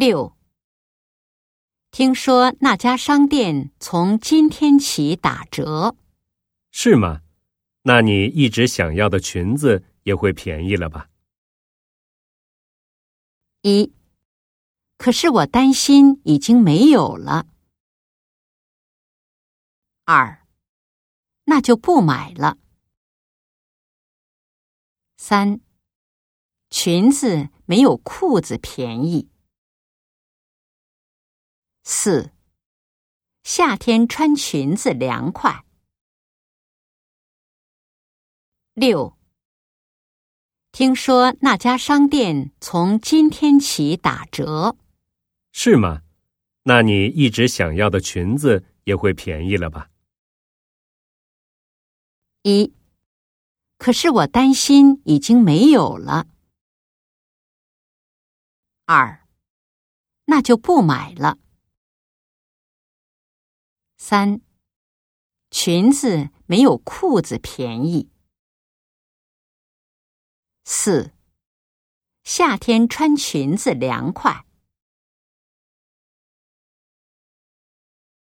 六，听说那家商店从今天起打折，是吗？那你一直想要的裙子也会便宜了吧？一，可是我担心已经没有了。二，那就不买了。三，裙子没有裤子便宜。四，夏天穿裙子凉快。六，听说那家商店从今天起打折，是吗？那你一直想要的裙子也会便宜了吧？一，可是我担心已经没有了。二，那就不买了。三，裙子没有裤子便宜。四，夏天穿裙子凉快。